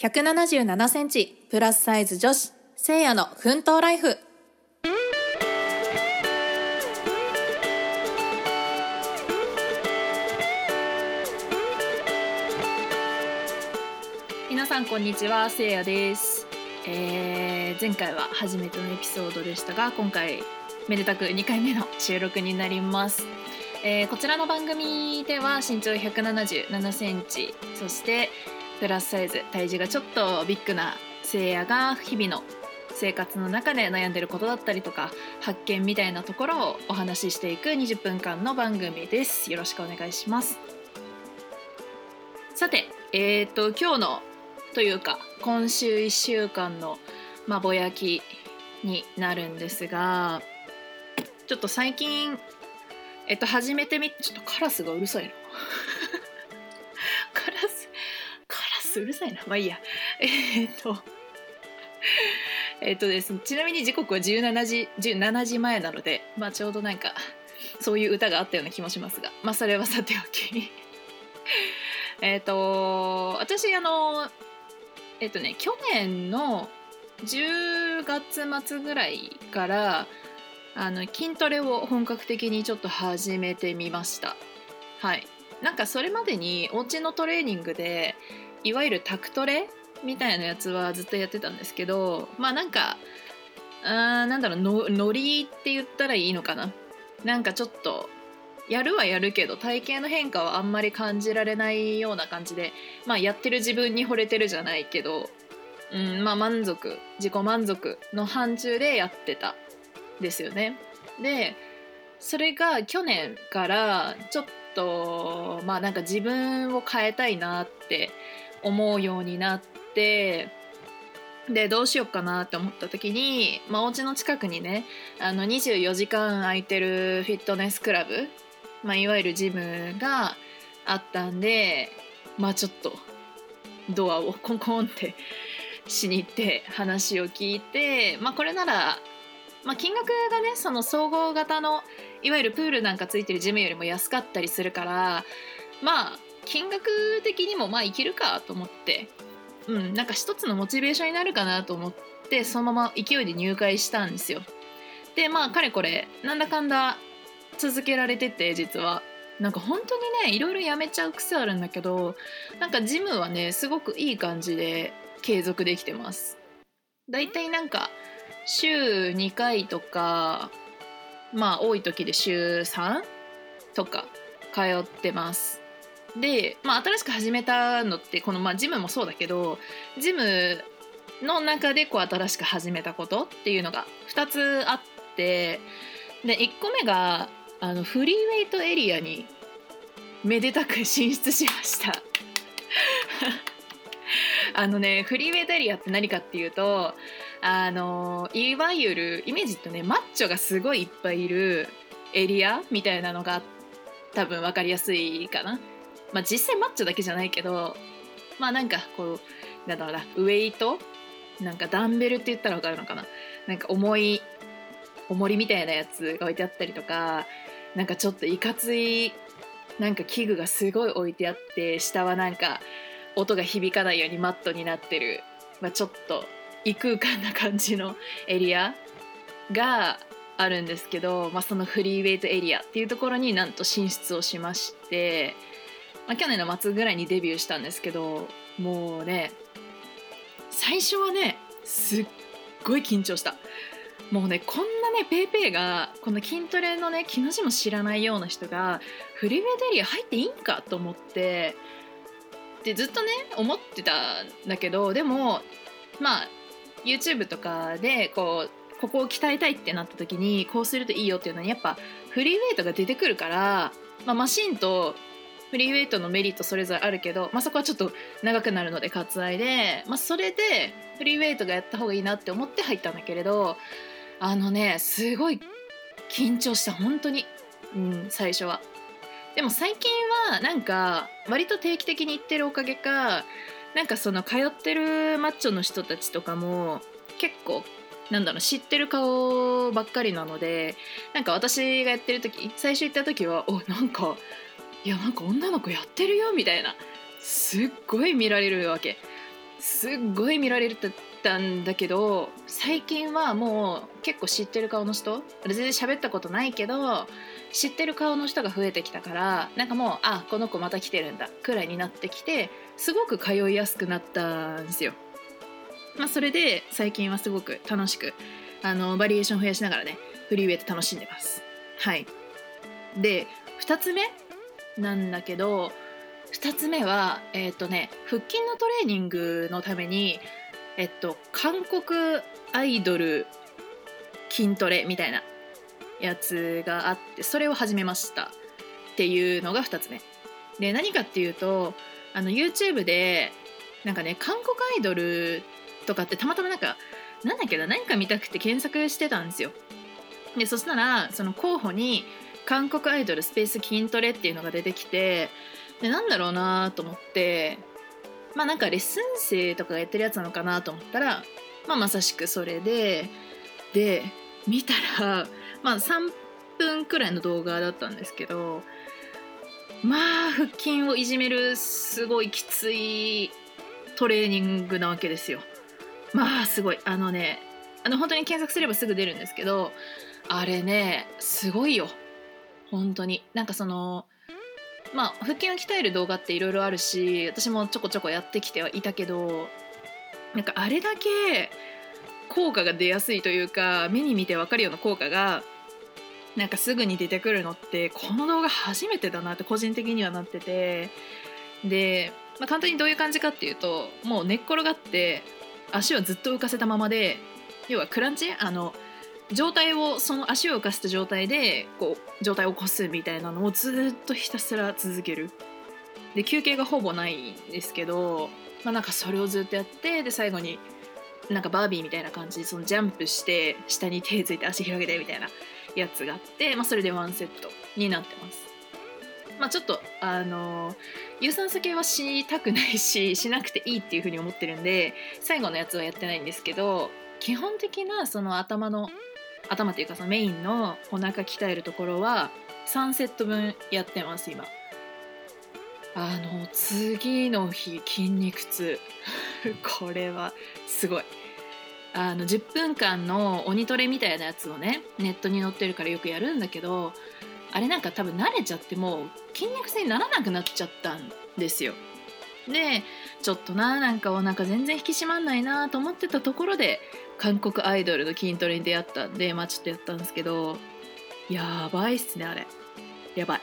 177センチプラスサイズ女子せいやの奮闘ライフ。皆さんこんにちはせいやです、えー前回は初めてのエピソードでしたが今回めでたく2回目の収録になります。えーこちらの番組では身長177センチそしてプラスサイズ体重がちょっとビッグなせいやが日々の生活の中で悩んでることだったりとか発見みたいなところをお話ししていく20分間の番組です。よろしくお願いします。さてえっ、と今日のというか今週1週間のまあぼやきになるんですがちょっと最近えっと始めてみちょっとカラスがうるさいな。うるさいな。まあいいや。えっと。えっとですね。ちなみに時刻は17時17時前なのでまあちょうどなんかそういう歌があったような気もしますが。まあそれはさておき。えっと私あのえっとね去年の10月末ぐらいからあの筋トレを本格的にちょっと始めてみました。はい。なんかそれまでにお家のトレーニングでいわゆるタクトレみたいなやつはずっとやってたんですけどまあなんかあーなんだろうのノリって言ったらいいのかななんかちょっとやるはやるけど体型の変化はあんまり感じられないような感じでまあやってる自分に惚れてるじゃないけど、うん、まあ満足自己満足の範疇でやってたですよね。でそれが去年からちょっとまあなんか自分を変えたいなって思うようになってでどうしようかなって思った時に、まあ、お家の近くにねあの24時間空いてるフィットネスクラブ、まあ、いわゆるジムがあったんでまあちょっとドアを コンコンってしに行って話を聞いて、まあ、これならまあ、金額がねその総合型のいわゆるプールなんかついてるジムよりも安かったりするからまあ金額的にもまあいけるかと思ってうんなんか一つのモチベーションになるかなと思ってそのまま勢いで入会したんですよ。でまあかれこれなんだかんだ続けられてて実は。なんか本当にねいろいろやめちゃう癖あるんだけどなんかジムはねすごくいい感じで継続できてます。だいたいなんか週2回とかまあ多い時で週3とか通ってます。で、まあ、新しく始めたのってこの、まあ、ジムもそうだけどジムの中でこう新しく始めたことっていうのが2つあってで1個目があのフリーウェイトエリアにめでたく進出しました あのねフリーウェイトエリアって何かっていうとあのいわゆるイメージとねマッチョがすごいいっぱいいるエリアみたいなのが多分分かりやすいかな。まあ実際マッチョだけじゃないけどまあなんかこうなんだろうなウェイト？なんかダンベルって言ったら分かるのかな？なんか重い重りみたいなやつが置いてあったりとかなんかちょっといかついなんか器具がすごい置いてあって下はなんか音が響かないようにマットになってる、まあ、ちょっと異空間な感じのエリアがあるんですけど、まあ、そのフリーウェイトエリアっていうところになんと進出をしまして、まあ、去年の末ぐらいにデビューしたんですけどもうね最初はねすっごい緊張した。もうねこんなねペイペイがこの筋トレのね気の字も知らないような人がフリーウェイトエリア入っていいんかと思ってでずっとね思ってたんだけどでもまあ YouTube とかでこうここを鍛えたいってなった時にこうするといいよっていうのにやっぱフリーウェイトが出てくるから、まあ、マシンとフリーウェイトのメリットそれぞれあるけど、まあ、そこはちょっと長くなるので割愛で、まあ、それでフリーウェイトがやった方がいいなって思って入ったんだけれどあのねすごい緊張した本当に、うん、最初は。でも最近はなんか割と定期的に行ってるおかげかなんかその通ってるマッチョの人たちとかも結構なんだろう知ってる顔ばっかりなのでなんか私がやってる時最初行った時はおなんかいやなんか女の子やってるよみたいなすっごい見られるわけすっごい見られてたんだけど最近はもう結構知ってる顔の人全然喋ったことないけど知ってる顔の人が増えてきたからなんかもうあこの子また来てるんだくらいになってきてすごく通いやすくなったんですよ。まあ、それで最近はすごく楽しくあのバリエーション増やしながらねフリーウェイト楽しんでます。はいで2つ目なんだけど2つ目はえっ、ー、とね腹筋のトレーニングのためにえっと韓国アイドル筋トレみたいなやつがあってそれを始めました。っていうのが2つ目。で何かっていうとあの YouTube でなんかね韓国アイドルとかってたまたまなんかなんだっけな何か見たくて検索してたんですよ。でそしたらその候補に韓国アイドルスペース筋トレっていうのが出てきてでなんだろうなと思ってまあなんかレッスン生とかがやってるやつなのかなと思ったら、まあ、まさしくそれでで見たら まあ3分くらいの動画だったんですけどまあ腹筋をいじめるすごいきついトレーニングなわけですよ。まあすごいあのねあの本当に検索すればすぐ出るんですけどあれねすごいよ本当に。なんかそのまあ腹筋を鍛える動画っていろいろあるし私もちょこちょこやってきてはいたけどなんかあれだけ効果が出やすいというか目に見て分かるような効果がなんかすぐに出てくるのってこの動画初めてだなって個人的にはなっててで、まあ、簡単にどういう感じかっていうともう寝っ転がって足をずっと浮かせたままで要はクランチ？あの状態をその足を浮かせた状態でこう状態を起こすみたいなのをずっとひたすら続けるで休憩がほぼないんですけど、まあ、なんかそれをずっとやってで最後になんかバービーみたいな感じでそのジャンプして下に手ついて足広げてみたいなやつがあって、まあ、それでワンセットになってます。まあ、ちょっとあの有酸素系はしたくないし しなくていいっていうふうに思ってるんで最後のやつはやってないんですけど基本的なその頭の頭っていうかそのメインのお腹鍛えるところは3セット分やってます今。あの次の日筋肉痛。これはすごい。あの10分間の鬼トレみたいなやつをねネットに載ってるからよくやるんだけどあれなんか多分慣れちゃってもう筋肉痛にならなくなっちゃったんですよ。でちょっとななんかお腹全然引き締まんないなと思ってたところで韓国アイドルの筋トレに出会ったんでまあちょっとやったんですけどやばいっすねあれ。やばい。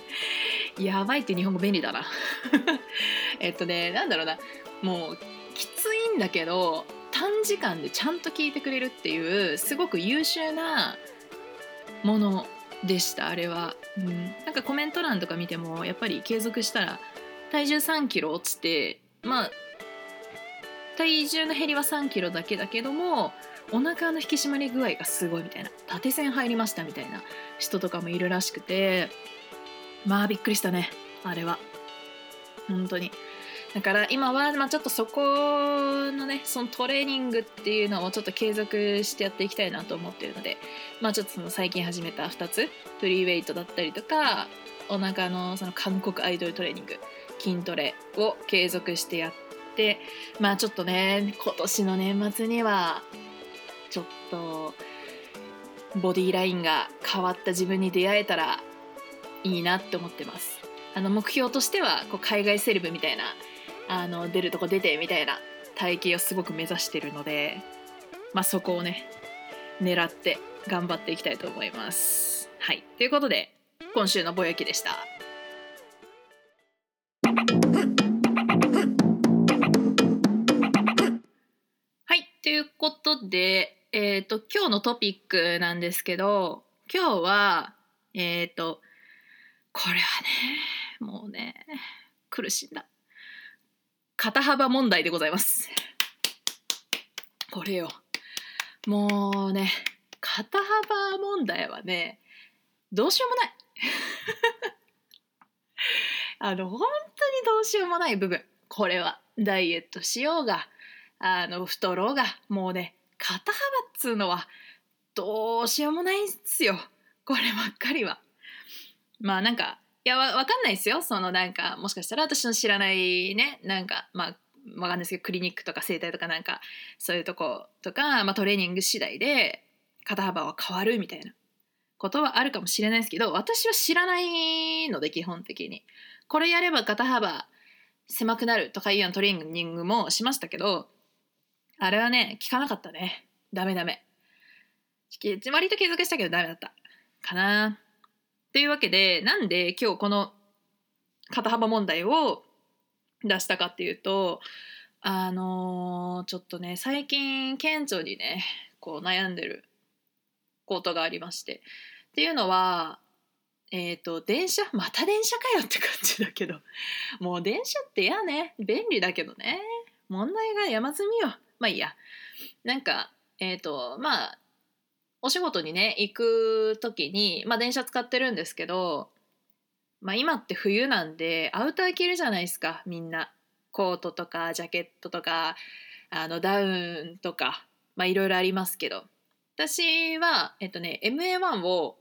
やばいって日本語便利だな。えっとねなんだろうな。もうきついんだけど短時間でちゃんと聞いてくれるっていうすごく優秀なものでしたあれは、うん、なんかコメント欄とか見てもやっぱり継続したら体重3キロ落ちてまあ体重の減りは3キロだけだけどもお腹の引き締まり具合がすごいみたいな。縦線入りましたみたいな人とかもいるらしくてまあびっくりしたねあれは。本当に。だから今は、まあ、ちょっとそこのねそのトレーニングっていうのをちょっと継続してやっていきたいなと思ってるのでまあちょっとその最近始めた2つフリーウェイトだったりとかお腹のその韓国アイドルトレーニング筋トレを継続してやってまあちょっとね今年の年末にはちょっとボディーラインが変わった自分に出会えたらいいなって思ってます。あの目標としてはこう海外セレブみたいなあの出るとこ出てみたいな体型をすごく目指してるので、まあ、そこをね狙って頑張っていきたいと思います。はいということで今週のぼやきでした。ということで、えーと、今日のトピックなんですけど今日はえっ、ー、とこれはねもうね苦しんだ。肩幅問題でございます。これよ。もうね肩幅問題はねどうしようもない。あの本当にどうしようもない部分。これはダイエットしようがあの太ろうがもうね肩幅っつうのはどうしようもないんですよ。こればっかりは。まあなんかいやわかんないですよ。そのなんかもしかしたら私の知らないねなんかまあわかんないですけどクリニックとか整体とかなんかそういうとことか、まあ、トレーニング次第で肩幅は変わるみたいなことはあるかもしれないですけど私は知らないので基本的に。これやれば肩幅狭くなるとかいうようなトレーニングもしましたけどあれはね効かなかったね。ダメダメ。割と継続したけどダメだった。かな。というわけでなんで今日この肩幅問題を出したかっていうとあのー、ちょっとね最近顕著にねこう悩んでることがありまして。っていうのはえっ、ー、と電車また電車かよって感じだけど。もう電車って嫌ね。便利だけどね。問題が山積みよ。まあいいや。なんかえっ、ー、とまあお仕事にね行く時にまあ電車使ってるんですけどまあ今って冬なんでアウター着るじゃないですかみんな。コートとかジャケットとかあのダウンとかまあいろいろありますけど。私はえっとね MA1 を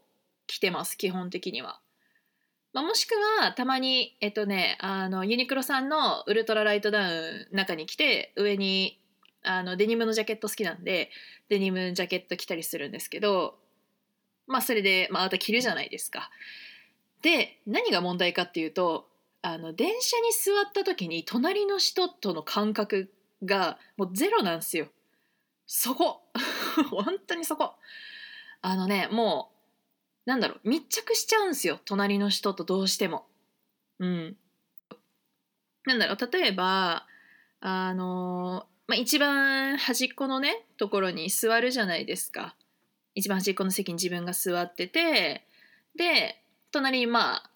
着てます基本的には。まあ、もしくはたまにえっとねあのユニクロさんのウルトラライトダウン中に着て上にあのデニムのジャケット好きなんでデニムジャケット着たりするんですけどまあそれで、まあ、アウター着るじゃないですか。で何が問題かっていうとあの電車に座った時に隣の人との感覚がもうゼロなんですよ。そこ。本当にそこ。あのねもうなんだろう密着しちゃうんですよ。隣の人とどうしても。うん。なんだろう例えばあのまあ、一番端っこのねところに座るじゃないですか一番端っこの席に自分が座っててで隣にまあ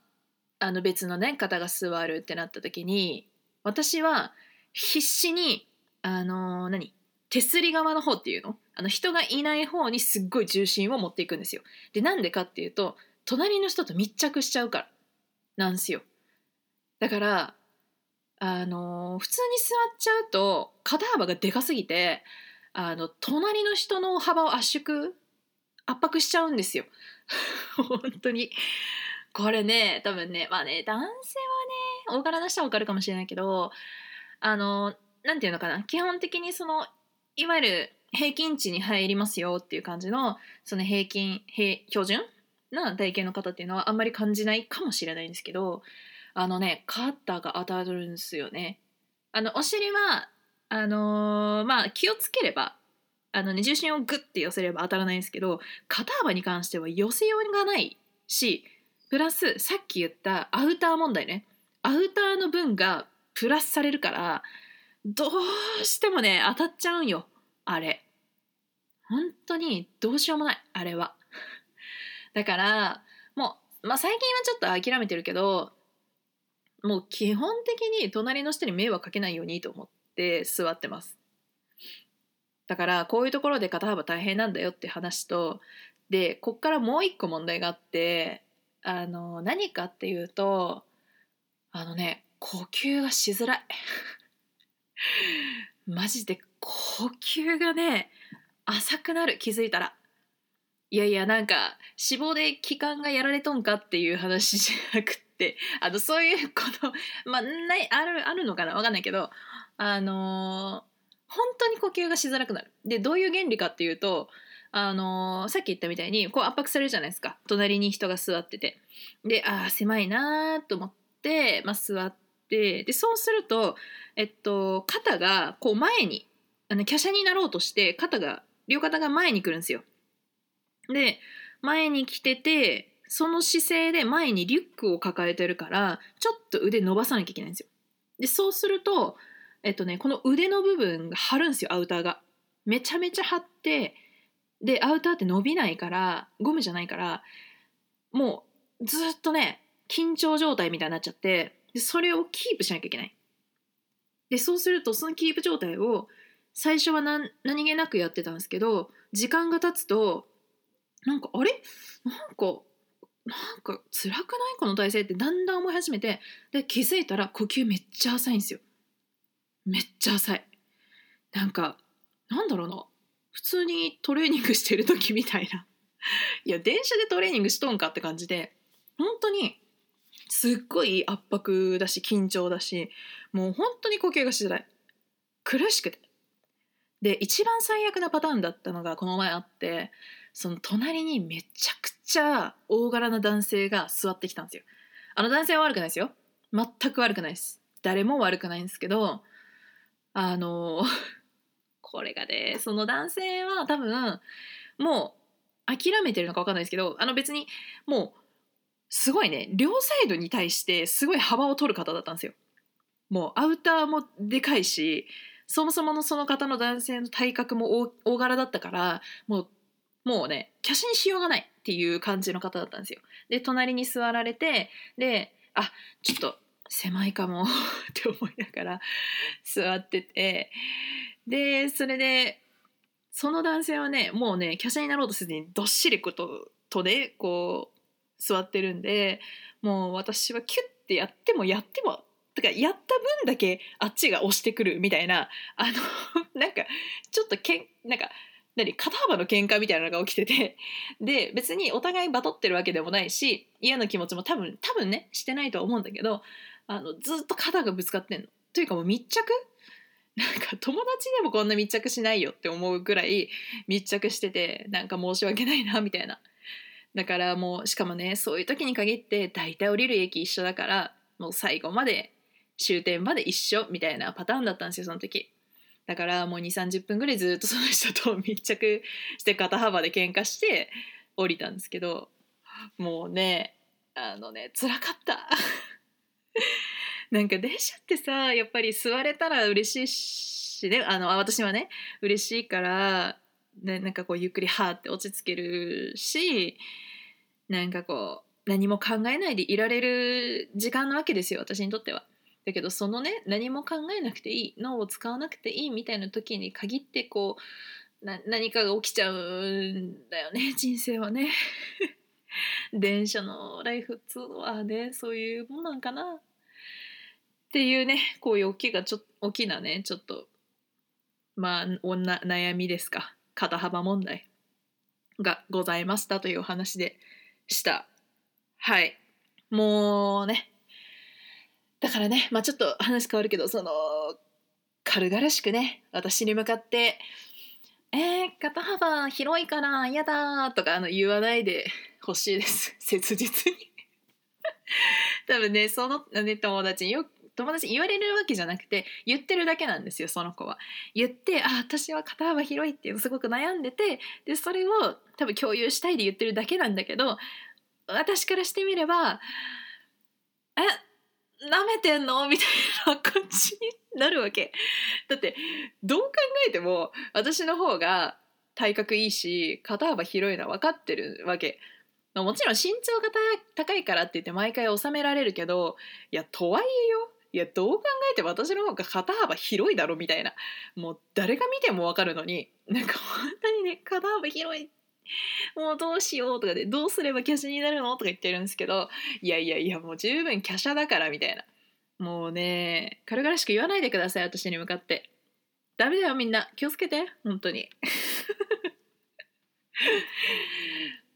あの別のね方が座るってなった時に私は必死にあの何手すり側の方っていうの？あの人がいない方にすっごい重心を持っていくんですよ。でなんでかっていうと隣の人と密着しちゃうからなんですよ。だからあの普通に座っちゃうと肩幅がでかすぎてあの隣の人の幅を圧縮圧迫しちゃうんですよ。本当に。これね多分ねまあね男性はね大柄な人は分かるかもしれないけどあの何て言うのかな基本的にそのいわゆる平均値に入りますよっていう感じのその平均平標準な体型の方っていうのはあんまり感じないかもしれないんですけどあのね肩が当たるんですよね。あのお尻はあのー、まあ気をつければあの、ね、重心をグッて寄せれば当たらないんですけど肩幅に関しては寄せようがないしプラスさっき言ったアウター問題ね。アウターの分がプラスされるからどうしてもね当たっちゃうんよ。あれ。本当にどうしようもない。あれは。だからもう、まあ、最近はちょっと諦めてるけどもう基本的に隣の人に迷惑かけないようにと思って座ってます。だからこういうところで肩幅大変なんだよって話とでこっからもう一個問題があってあの何かっていうとあのね呼吸がしづらい。マジで呼吸がね浅くなる気づいたら。いやいやなんか脂肪で気管がやられとんかっていう話じゃなくってあのそういうことまあないあるあるのかな？わかんないけどあの、本当に呼吸がしづらくなる。でどういう原理かっていうとあの、さっき言ったみたいにこう圧迫されるじゃないですか。隣に人が座ってて。でああ狭いなと思って、まあ、座って。でそうすると、えっと、肩がこう前にあの華奢になろうとして肩が両肩が前に来るんですよ。で前に来ててその姿勢で前にリュックを抱えてるからちょっと腕伸ばさなきゃいけないんですよ。でそうすると、えっとね、この腕の部分が張るんですよアウターが。めちゃめちゃ張ってでアウターって伸びないからゴムじゃないからもうずっとね緊張状態みたいになっちゃってでそれをキープしなきゃいけないでそうするとそのキープ状態を最初は何何気なくやってたんですけど時間が経つとなんかあれ？なんかなんか辛くないこの体勢ってだんだん思い始めてで気づいたら呼吸めっちゃ浅いんですよ。めっちゃ浅い。なんかなんだろうな。普通にトレーニングしてる時みたいな。いや電車でトレーニングしとんかって感じで本当にすっごい圧迫だし緊張だしもう本当に呼吸がしづらい。苦しくて。で一番最悪なパターンだったのがこの前あってその隣にめちゃくちゃ大柄な男性が座ってきたんですよ。あの男性は悪くないですよ。全く悪くないです。誰も悪くないんですけどあの これがねその男性は多分もう諦めてるのか分かんないですけどあの別にもうすごいね両サイドに対してすごい幅を取る方だったんですよ。もうアウターもでかいしそもそものその方の男性の体格も大柄だったからもうもうね華奢にしようがないっていう感じの方だったんですよ。で隣に座られてであちょっと狭いかも って思いながら座っててでそれでその男性はねもうね華奢になろうとせずにどっしりこととねこう座ってるんでもう私はキュッてやってもやってもとかやった分だけあっちが押してくるみたいなあのなんかちょっとけんなんか何肩幅の喧嘩みたいなのが起きてて。で別にお互いバトってるわけでもないし嫌な気持ちも多分多分ねしてないとは思うんだけどあのずっと肩がぶつかってんの。というかもう密着？なんか友達でもこんな密着しないよって思うぐらい密着しててなんか申し訳ないなみたいな。だからもうしかもねそういう時に限って大体降りる駅一緒だからもう最後まで終点まで一緒みたいなパターンだったんですよその時。だからもう2 3 0分ぐらいずっとその人と密着して肩幅で喧嘩して降りたんですけどもうねあのね辛かった なんか電車ってさやっぱり座れたら嬉しいしねあの私はね嬉しいからね、なんかこうゆっくりはーって落ち着けるしなんかこう何も考えないでいられる時間なわけですよ私にとっては。だけどそのね何も考えなくていい脳を使わなくていいみたいな時に限ってこうな何かが起きちゃうんだよね 人生はね。電車のライフっつうのはねそういうもんなんかなっていうねこういう大きがちょ大きなねちょっとまあ悩みですか肩幅問題がございましたというお話でした。はい。もうね。だからね、まあちょっと話変わるけど、その、軽々しくね、私に向かって、えー、肩幅広いから嫌だとかあの言わないでほしいです。切実に 多分ね、その、ね、友達によ友達言われるわけじゃなくて言ってるだけなんですよその子は。言ってあ私は肩幅広いっていうのすごく悩んでてでそれを多分共有したいで言ってるだけなんだけど私からしてみれば「えなめてんの?」みたいな感じになるわけ。だってどう考えても私の方が体格いいし肩幅広いのは分かってるわけ。もちろん身長が高いからって言って毎回収められるけどいやとはいえよいやどう考えて私の方が肩幅広いだろみたいなもう誰が見ても分かるのになんか本当にね肩幅広いもうどうしようとかでどうすれば華奢になるの？とか言ってるんですけどいやいやいやもう十分華奢だからみたいなもうね軽々しく言わないでください私に向かってダメだよみんな気をつけて本当に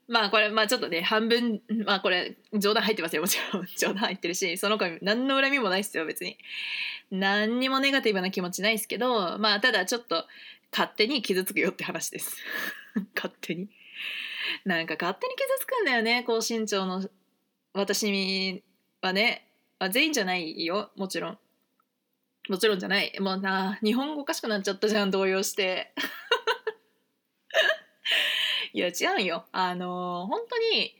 まあこれまあちょっとね半分まあこれ冗談入ってますよもちろん。冗談入ってるしその子に何の恨みもないですよ別に。何にもネガティブな気持ちないですけどまあただちょっと勝手に傷つくよって話です。勝手に。なんか勝手に傷つくんだよね高身長の私はね、あ、全員じゃないよもちろん。もちろんじゃない。もうな日本語おかしくなっちゃったじゃん動揺して。いや違うよ。あのー、本当に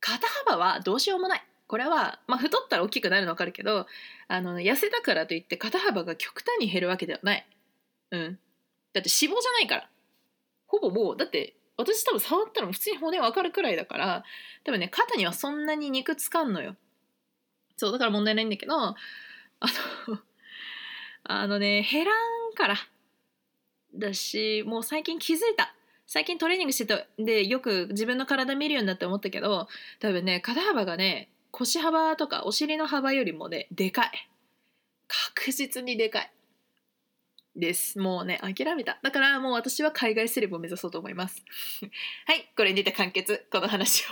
肩幅はどうしようもない。これは、まあ、太ったら大きくなるの分かるけどあの痩せたからといって肩幅が極端に減るわけではない。うん。だって脂肪じゃないから。ほぼもうだって私多分触ったら普通に骨分かるくらいだから多分ね肩にはそんなに肉つかんのよ。そうだから問題ないんだけどあの あのね減らんからだしもう最近気づいた。最近トレーニングしてたでよく自分の体見るようになって思ったけど多分ね肩幅がね腰幅とかお尻の幅よりもねでかい。確実にでかい。です。もうね諦めた。だからもう私は海外セレブを目指そうと思います。はいこれにて完結。この話を。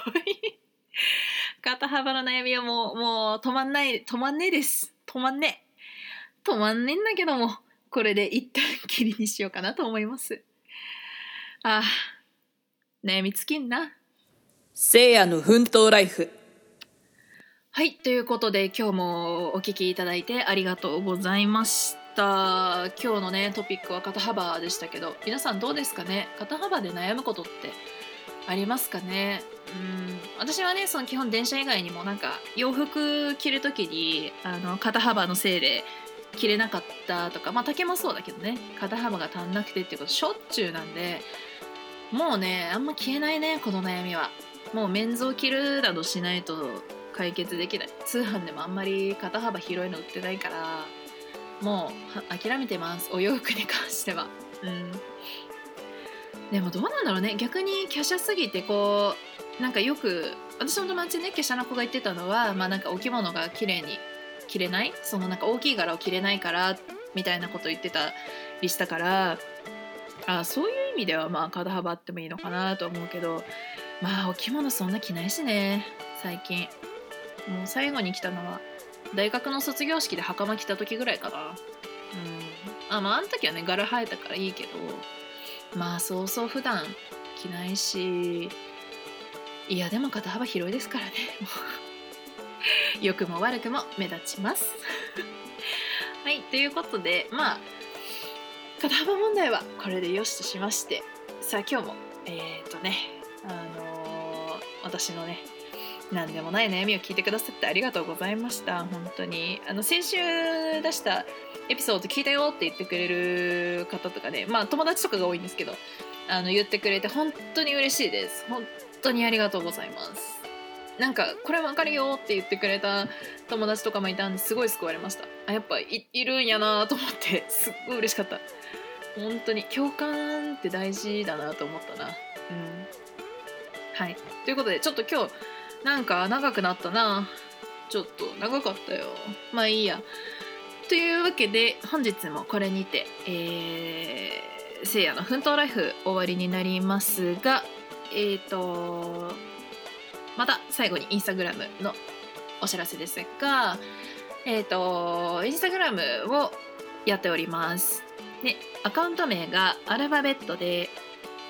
肩幅の悩みはもうもう止まんない。止まんねえです。止まんねえ。止まんねえんだけどもこれで一旦きりにしようかなと思います。あー悩み尽きんな。せいやの奮闘ライフ。はいということで今日もお聞きいただいてありがとうございましたた今日のねトピックは肩幅でしたけど皆さんどうですかね？肩幅で悩むことってありますかね？うん。私はねその基本電車以外にもなんか洋服着る時にあの肩幅のせいで着れなかったとかまあ丈もそうだけどね肩幅が足んなくてっていうことしょっちゅうなんでもうねあんま消えないねこの悩みは。もうメンズを着るなどしないと解決できない。通販でもあんまり肩幅広いの売ってないからもう諦めてます。お洋服に関しては。うん。でもどうなんだろうね。逆に華奢すぎてこうなんかよく私の友達ね華奢な子が言ってたのはまあなんかお着物が綺麗に着れない？そのなんか大きい柄を着れないからみたいなこと言ってたりしたからあそういう意味ではまあ肩幅あってもいいのかなと思うけどまあお着物そんな着ないしね。最近。もう最後に来たのは大学の卒業式で袴着た時ぐらいかな。うん。あまああの時はね柄生えたからいいけどまあそうそう普段着ないしいやでも肩幅広いですからね。良くも悪くも目立ちます。はいということでまあ肩幅問題はこれでよしとしまして。さあ今日もえっ、ー、とねあのー、私のね何でもない悩みを聞いてくださってありがとうございました。本当に。あの先週出したエピソード聞いたよって言ってくれる方とかね。まあ友達とかが多いんですけどあの言ってくれて本当に嬉しいです。本当にありがとうございます。なんかこれわかるよって言ってくれた友達とかもいたんですごい救われました。あやっぱいいるんやなと思って すっごい嬉しかった。本当に共感って大事だなと思ったな。うん。はい。ということでちょっと今日なんか長くなったな。ちょっと長かったよ。まあいいや。というわけで本日もこれにてえー、せいやの奮闘ライフ終わりになりますがえっ、ー、とまた最後にインスタグラムのお知らせですがえっ、ー、とインスタグラムをやっております。でアカウント名がアルファベットで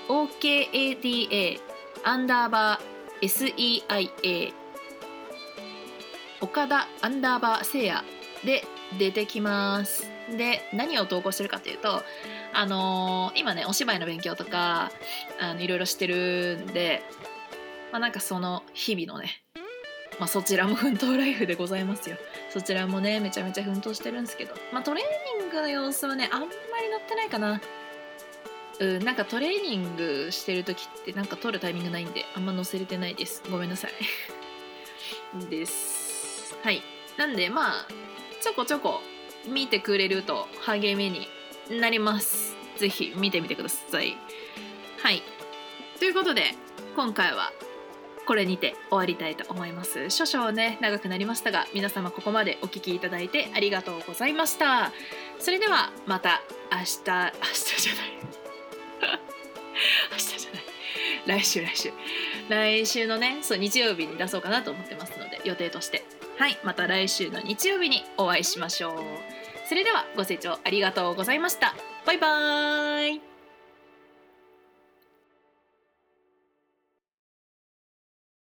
OKADA アンダーバー SEIA 岡田アンダーバーせいやで出てきます。で何を投稿してるかというとあのー、今ねお芝居の勉強とかあのいろいろしてるんでまあなんかその日々のねまあそちらも奮闘ライフでございますよ。そちらもねめちゃめちゃ奮闘してるんですけどまあトレーニングの様子はねあんまり載ってないかな。うんなんかトレーニングしてる時ってなんか撮るタイミングないんであんま載せれてないです。ごめんなさい。です。はい。なんでまあちょこちょこ見てくれると励みになります。ぜひ見てみてください。はい。ということで今回はこれにて終わりたいと思います。少々ね長くなりましたが皆様ここまでお聴きいただいてありがとうございました。それではまた明日明日じゃない来週来週。来週のねそう日曜日に出そうかなと思ってますので予定として。はいまた来週の日曜日にお会いしましょう。それではご清聴ありがとうございました。バイバーイ。